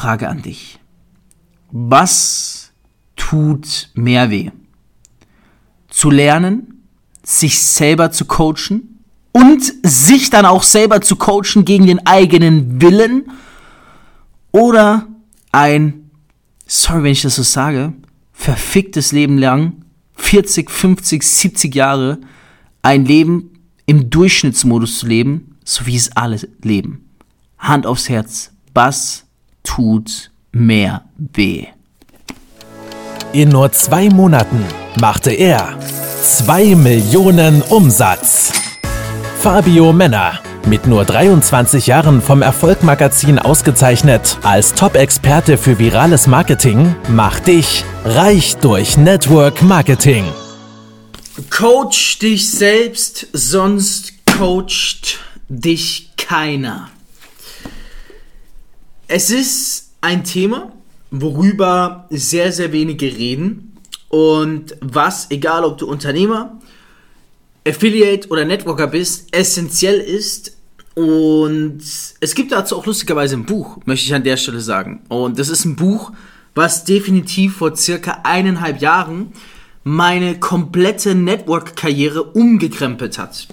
Frage an dich. Was tut mehr weh? Zu lernen, sich selber zu coachen und sich dann auch selber zu coachen gegen den eigenen Willen oder ein, sorry, wenn ich das so sage, verficktes Leben lang, 40, 50, 70 Jahre, ein Leben im Durchschnittsmodus zu leben, so wie es alle leben. Hand aufs Herz, was tut mehr weh? In nur zwei Monaten machte er 2 Millionen Umsatz. Fabio Männer mit nur 23 Jahren vom Erfolgmagazin ausgezeichnet als Top-Experte für virales Marketing, macht dich reich durch Network Marketing. Coach dich selbst, sonst coacht dich keiner. Es ist ein Thema, worüber sehr, sehr wenige reden und was, egal ob du Unternehmer, Affiliate oder Networker bist, essentiell ist. Und es gibt dazu auch lustigerweise ein Buch, möchte ich an der Stelle sagen. Und das ist ein Buch, was definitiv vor circa eineinhalb Jahren meine komplette Network-Karriere umgekrempelt hat.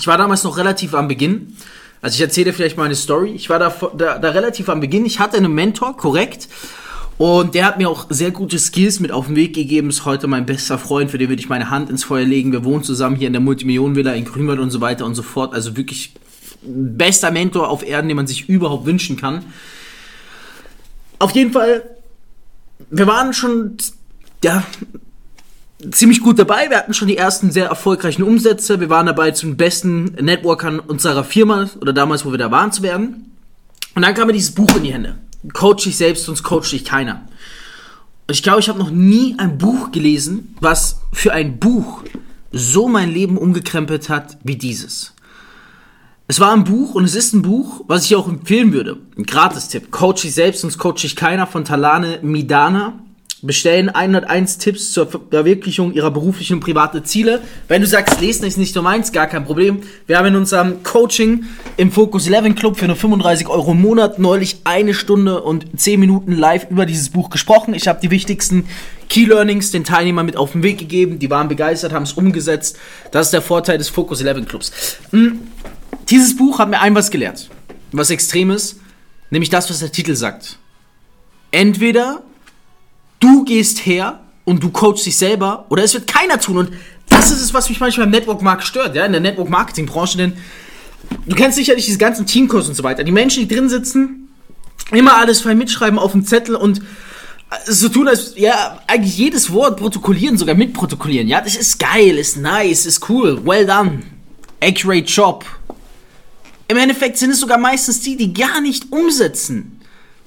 Ich war damals noch relativ am Beginn. Also ich erzähle vielleicht mal eine Story. Ich war da, da, da relativ am Beginn. Ich hatte einen Mentor, korrekt. Und der hat mir auch sehr gute Skills mit auf den Weg gegeben. Ist heute mein bester Freund, für den würde ich meine Hand ins Feuer legen. Wir wohnen zusammen hier in der Multimillionenvilla in Grünwald und so weiter und so fort. Also wirklich bester Mentor auf Erden, den man sich überhaupt wünschen kann. Auf jeden Fall, wir waren schon, ja, ziemlich gut dabei. Wir hatten schon die ersten sehr erfolgreichen Umsätze. Wir waren dabei, zum besten Networkern unserer Firma oder damals, wo wir da waren, zu werden. Und dann kam mir dieses Buch in die Hände coach dich selbst, sonst coach dich keiner. Und ich glaube, ich habe noch nie ein Buch gelesen, was für ein Buch so mein Leben umgekrempelt hat wie dieses. Es war ein Buch und es ist ein Buch, was ich auch empfehlen würde. Ein Gratis-Tipp. Coach dich selbst, sonst coach dich keiner von Talane Midana bestellen 101 Tipps zur Verwirklichung ihrer beruflichen und privaten Ziele. Wenn du sagst, lesen ist nicht so meins, gar kein Problem. Wir haben in unserem Coaching im Focus 11 Club für nur 35 Euro im Monat neulich eine Stunde und 10 Minuten live über dieses Buch gesprochen. Ich habe die wichtigsten Key Learnings den Teilnehmern mit auf den Weg gegeben. Die waren begeistert, haben es umgesetzt. Das ist der Vorteil des Focus 11 Clubs. Hm. Dieses Buch hat mir ein was gelehrt. Was Extremes. Nämlich das, was der Titel sagt. Entweder du gehst her und du coachst dich selber oder es wird keiner tun. Und das ist es, was mich manchmal im Network Markt stört, ja, in der Network Marketing Branche, denn du kennst sicherlich diese ganzen Teamkurs und so weiter. Die Menschen, die drin sitzen, immer alles frei mitschreiben auf dem Zettel und so tun, als ja, eigentlich jedes Wort protokollieren, sogar mitprotokollieren. Ja, das ist geil, ist nice, ist cool, well done, accurate job. Im Endeffekt sind es sogar meistens die, die gar nicht umsetzen.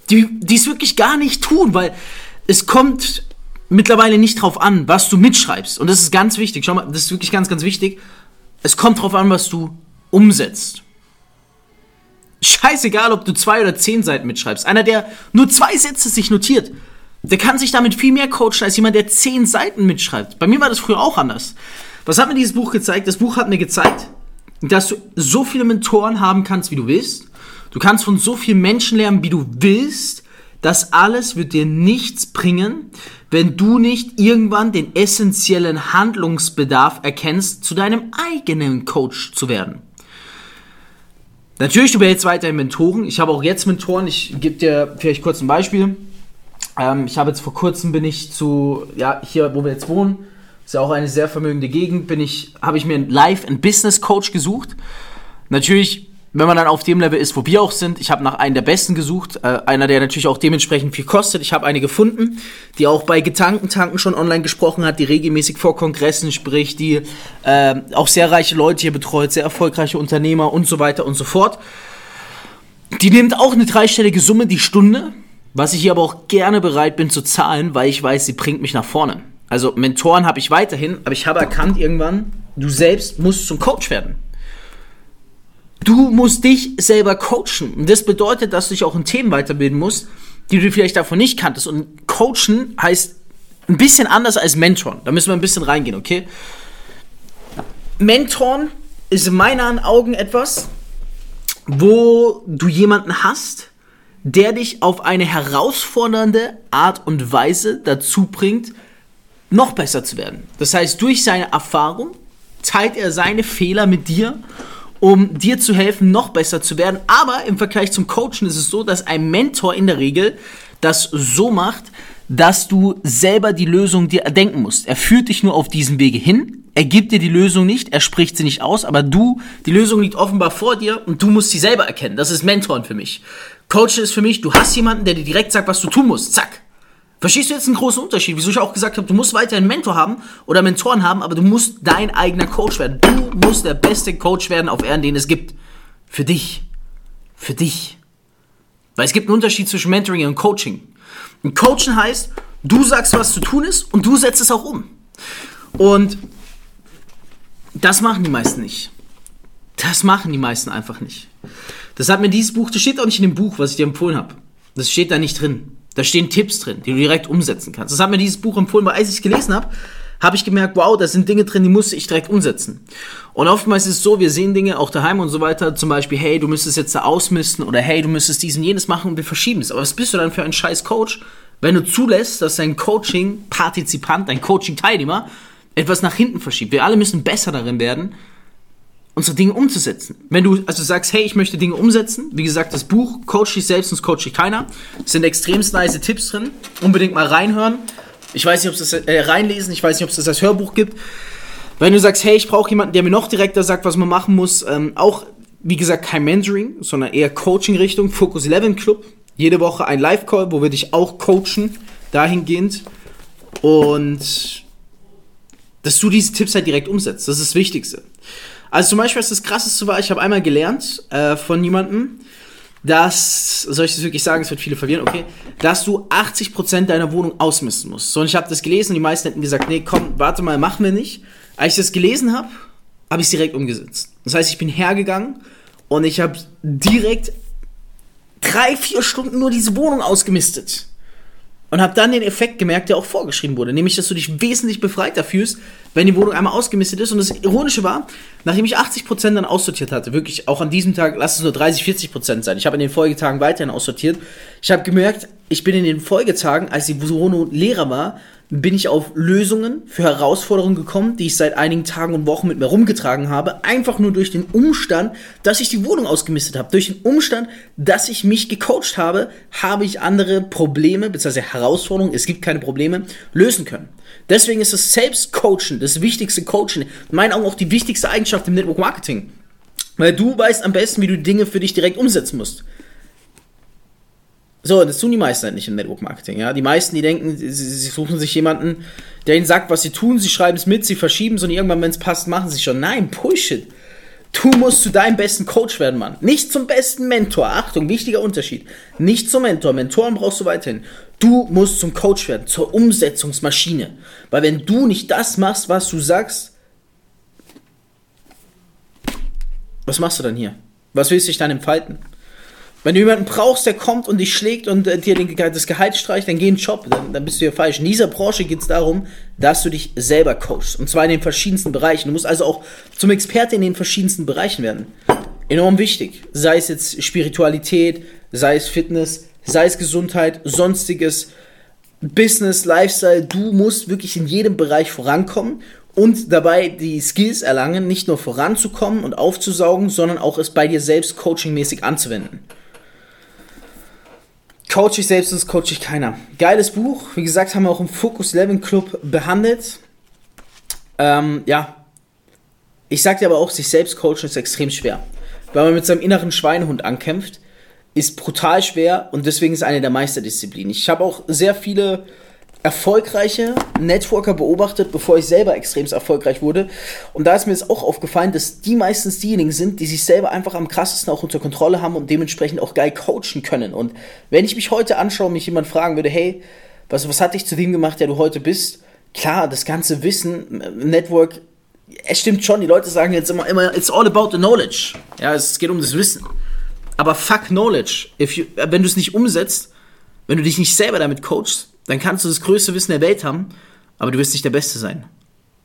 Die, die es wirklich gar nicht tun, weil es kommt mittlerweile nicht drauf an, was du mitschreibst. Und das ist ganz wichtig. Schau mal, das ist wirklich ganz, ganz wichtig. Es kommt drauf an, was du umsetzt. Scheißegal, ob du zwei oder zehn Seiten mitschreibst. Einer, der nur zwei Sätze sich notiert, der kann sich damit viel mehr coachen als jemand, der zehn Seiten mitschreibt. Bei mir war das früher auch anders. Was hat mir dieses Buch gezeigt? Das Buch hat mir gezeigt, dass du so viele Mentoren haben kannst, wie du willst. Du kannst von so vielen Menschen lernen, wie du willst. Das alles wird dir nichts bringen, wenn du nicht irgendwann den essentiellen Handlungsbedarf erkennst, zu deinem eigenen Coach zu werden. Natürlich, du behältst weiterhin Mentoren. Ich habe auch jetzt Mentoren. Ich gebe dir vielleicht kurz ein Beispiel. Ähm, ich habe jetzt vor kurzem bin ich zu, ja, hier, wo wir jetzt wohnen, ist ja auch eine sehr vermögende Gegend, bin ich, habe ich mir einen Life- and Business Coach gesucht. Natürlich wenn man dann auf dem Level ist, wo wir auch sind, ich habe nach einem der besten gesucht, äh, einer, der natürlich auch dementsprechend viel kostet. Ich habe eine gefunden, die auch bei Gedankentanken schon online gesprochen hat, die regelmäßig vor Kongressen spricht, die äh, auch sehr reiche Leute hier betreut, sehr erfolgreiche Unternehmer und so weiter und so fort. Die nimmt auch eine dreistellige Summe die Stunde, was ich hier aber auch gerne bereit bin zu zahlen, weil ich weiß, sie bringt mich nach vorne. Also Mentoren habe ich weiterhin, aber ich habe erkannt irgendwann, du selbst musst zum Coach werden. Du musst dich selber coachen. Und das bedeutet, dass du dich auch in Themen weiterbilden musst, die du vielleicht davon nicht kanntest. Und coachen heißt ein bisschen anders als mentoren. Da müssen wir ein bisschen reingehen, okay? Mentoren ist in meinen Augen etwas, wo du jemanden hast, der dich auf eine herausfordernde Art und Weise dazu bringt, noch besser zu werden. Das heißt, durch seine Erfahrung teilt er seine Fehler mit dir, um dir zu helfen, noch besser zu werden. Aber im Vergleich zum Coachen ist es so, dass ein Mentor in der Regel das so macht, dass du selber die Lösung dir erdenken musst. Er führt dich nur auf diesem Wege hin, er gibt dir die Lösung nicht, er spricht sie nicht aus, aber du, die Lösung liegt offenbar vor dir und du musst sie selber erkennen. Das ist Mentoren für mich. Coachen ist für mich, du hast jemanden, der dir direkt sagt, was du tun musst. Zack. Verstehst du jetzt einen großen Unterschied? Wieso ich auch gesagt habe, du musst weiter einen Mentor haben oder Mentoren haben, aber du musst dein eigener Coach werden. Du musst der beste Coach werden auf Erden, den es gibt. Für dich. Für dich. Weil es gibt einen Unterschied zwischen Mentoring und Coaching. Und Coaching heißt, du sagst, was zu tun ist und du setzt es auch um. Und das machen die meisten nicht. Das machen die meisten einfach nicht. Das hat mir dieses Buch, das steht auch nicht in dem Buch, was ich dir empfohlen habe. Das steht da nicht drin. Da stehen Tipps drin, die du direkt umsetzen kannst. Das hat mir dieses Buch empfohlen, weil als ich es gelesen habe, habe ich gemerkt, wow, da sind Dinge drin, die muss ich direkt umsetzen. Und oftmals ist es so, wir sehen Dinge auch daheim und so weiter, zum Beispiel, hey, du müsstest jetzt da ausmisten oder hey, du müsstest dies und jenes machen und wir verschieben es. Aber was bist du dann für ein scheiß Coach, wenn du zulässt, dass dein Coaching-Partizipant, dein Coaching-Teilnehmer etwas nach hinten verschiebt? Wir alle müssen besser darin werden, unsere Dinge umzusetzen. Wenn du also sagst, hey, ich möchte Dinge umsetzen, wie gesagt, das Buch Coach dich selbst, sonst coach dich keiner, sind extremst nice Tipps drin, unbedingt mal reinhören. Ich weiß nicht, ob es das äh, reinlesen, ich weiß nicht, ob es das als Hörbuch gibt. Wenn du sagst, hey, ich brauche jemanden, der mir noch direkter sagt, was man machen muss, ähm, auch wie gesagt kein Mentoring, sondern eher Coaching-Richtung, Focus 11 Club. Jede Woche ein Live-Call, wo wir dich auch coachen, dahingehend. Und dass du diese Tipps halt direkt umsetzt, das ist das Wichtigste. Also zum Beispiel, was das Krasseste war, ich habe einmal gelernt äh, von jemandem, dass, soll ich das wirklich sagen, es wird viele verwirren, okay, dass du 80% deiner Wohnung ausmisten musst. So, und ich habe das gelesen und die meisten hätten gesagt, nee, komm, warte mal, machen wir nicht. Als ich das gelesen habe, habe ich es direkt umgesetzt. Das heißt, ich bin hergegangen und ich habe direkt drei, vier Stunden nur diese Wohnung ausgemistet. Und habe dann den Effekt gemerkt, der auch vorgeschrieben wurde, nämlich, dass du dich wesentlich befreiter fühlst, wenn die Wohnung einmal ausgemistet ist. Und das Ironische war, nachdem ich 80% dann aussortiert hatte, wirklich auch an diesem Tag, lass es nur 30, 40% sein, ich habe in den Folgetagen weiterhin aussortiert, ich habe gemerkt, ich bin in den Folgetagen, als die Wohnung leerer war, bin ich auf Lösungen für Herausforderungen gekommen, die ich seit einigen Tagen und Wochen mit mir rumgetragen habe. Einfach nur durch den Umstand, dass ich die Wohnung ausgemistet habe. Durch den Umstand, dass ich mich gecoacht habe, habe ich andere Probleme bzw. Herausforderungen, es gibt keine Probleme, lösen können. Deswegen ist das Selbstcoachen das wichtigste Coaching. In meinen Augen auch die wichtigste Eigenschaft im Network Marketing. Weil du weißt am besten, wie du Dinge für dich direkt umsetzen musst. So, das tun die meisten halt nicht im Network Marketing. Ja? Die meisten, die denken, sie, sie suchen sich jemanden, der ihnen sagt, was sie tun, sie schreiben es mit, sie verschieben es und irgendwann, wenn es passt, machen sie es schon. Nein, Bullshit. Du musst zu deinem besten Coach werden, Mann. Nicht zum besten Mentor. Achtung, wichtiger Unterschied. Nicht zum Mentor. Mentoren brauchst du weiterhin. Du musst zum Coach werden, zur Umsetzungsmaschine. Weil wenn du nicht das machst, was du sagst, was machst du dann hier? Was willst du dich dann entfalten? Wenn du jemanden brauchst, der kommt und dich schlägt und äh, dir den, das Gehalt streicht, dann geh in den Job, dann, dann bist du ja falsch. In dieser Branche geht es darum, dass du dich selber coachst. Und zwar in den verschiedensten Bereichen. Du musst also auch zum Experte in den verschiedensten Bereichen werden. Enorm wichtig. Sei es jetzt Spiritualität, sei es Fitness, sei es Gesundheit, sonstiges, Business, Lifestyle. Du musst wirklich in jedem Bereich vorankommen und dabei die Skills erlangen, nicht nur voranzukommen und aufzusaugen, sondern auch es bei dir selbst coachingmäßig anzuwenden. Coach ich selbst, sonst coach ich keiner. Geiles Buch. Wie gesagt, haben wir auch im Focus 11 Club behandelt. Ähm, ja. Ich sag dir aber auch, sich selbst coachen ist extrem schwer. Weil man mit seinem inneren Schweinehund ankämpft, ist brutal schwer und deswegen ist eine der Meisterdisziplinen. Ich habe auch sehr viele erfolgreiche Networker beobachtet, bevor ich selber extrem erfolgreich wurde. Und da ist mir jetzt auch aufgefallen, dass die meistens diejenigen sind, die sich selber einfach am krassesten auch unter Kontrolle haben und dementsprechend auch geil coachen können. Und wenn ich mich heute anschaue und mich jemand fragen würde, hey, was, was hat dich zu dem gemacht, der du heute bist? Klar, das ganze Wissen, Network, es stimmt schon, die Leute sagen jetzt immer, immer, it's all about the knowledge. Ja, es geht um das Wissen. Aber fuck knowledge. You, wenn du es nicht umsetzt, wenn du dich nicht selber damit coachst, dann kannst du das größte Wissen der Welt haben, aber du wirst nicht der Beste sein.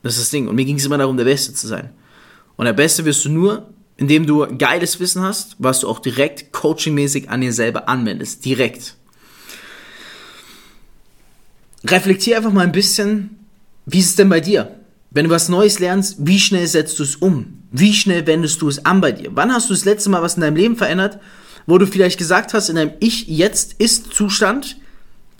Das ist das Ding. Und mir ging es immer darum, der Beste zu sein. Und der Beste wirst du nur, indem du geiles Wissen hast, was du auch direkt coachingmäßig an dir selber anwendest. Direkt. Reflektier einfach mal ein bisschen, wie ist es denn bei dir? Wenn du was Neues lernst, wie schnell setzt du es um? Wie schnell wendest du es an bei dir? Wann hast du das letzte Mal was in deinem Leben verändert, wo du vielleicht gesagt hast, in deinem Ich-Jetzt-Ist-Zustand,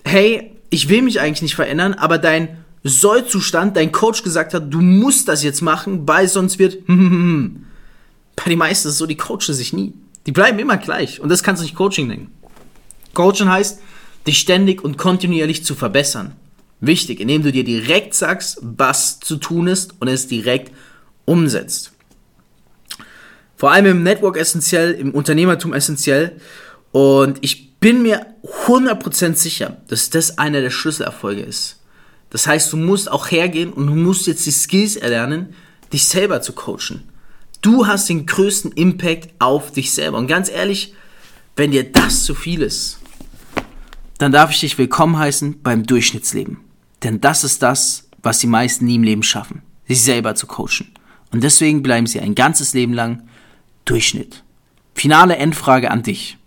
hey, ich will mich eigentlich nicht verändern, aber dein Soll-Zustand, dein Coach gesagt hat, du musst das jetzt machen, weil sonst wird, bei den meisten ist es so, die coachen sich nie. Die bleiben immer gleich. Und das kannst du nicht Coaching nennen. Coaching heißt, dich ständig und kontinuierlich zu verbessern. Wichtig, indem du dir direkt sagst, was zu tun ist und es direkt umsetzt. Vor allem im Network essentiell, im Unternehmertum essentiell. Und ich bin mir 100% sicher, dass das einer der Schlüsselerfolge ist. Das heißt, du musst auch hergehen und du musst jetzt die Skills erlernen, dich selber zu coachen. Du hast den größten Impact auf dich selber. Und ganz ehrlich, wenn dir das zu viel ist, dann darf ich dich willkommen heißen beim Durchschnittsleben. Denn das ist das, was die meisten nie im Leben schaffen, sich selber zu coachen. Und deswegen bleiben sie ein ganzes Leben lang Durchschnitt. Finale Endfrage an dich.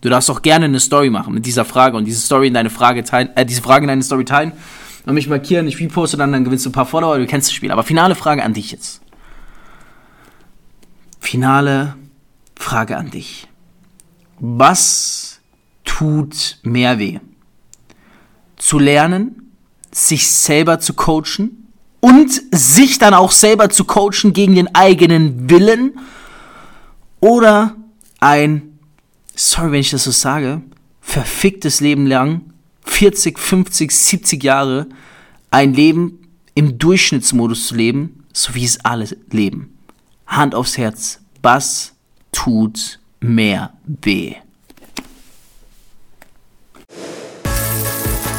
Du darfst auch gerne eine Story machen mit dieser Frage und diese Story in deine Frage teilen, äh, diese Frage in deine Story teilen und mich markieren, ich reposte dann, dann gewinnst du ein paar Follower, du kennst das Spiel. Aber finale Frage an dich jetzt. Finale Frage an dich. Was tut mehr weh? Zu lernen, sich selber zu coachen und sich dann auch selber zu coachen gegen den eigenen Willen oder ein, sorry, wenn ich das so sage, verficktes Leben lang, 40, 50, 70 Jahre, ein Leben im Durchschnittsmodus zu leben, so wie es alle leben. Hand aufs Herz, was tut mehr weh?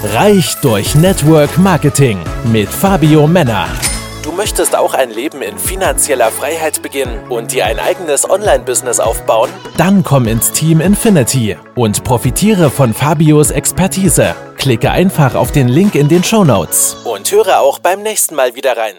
Reich durch Network Marketing mit Fabio Männer. Du möchtest auch ein Leben in finanzieller Freiheit beginnen und dir ein eigenes Online-Business aufbauen? Dann komm ins Team Infinity und profitiere von Fabios Expertise. Klicke einfach auf den Link in den Show Notes und höre auch beim nächsten Mal wieder rein.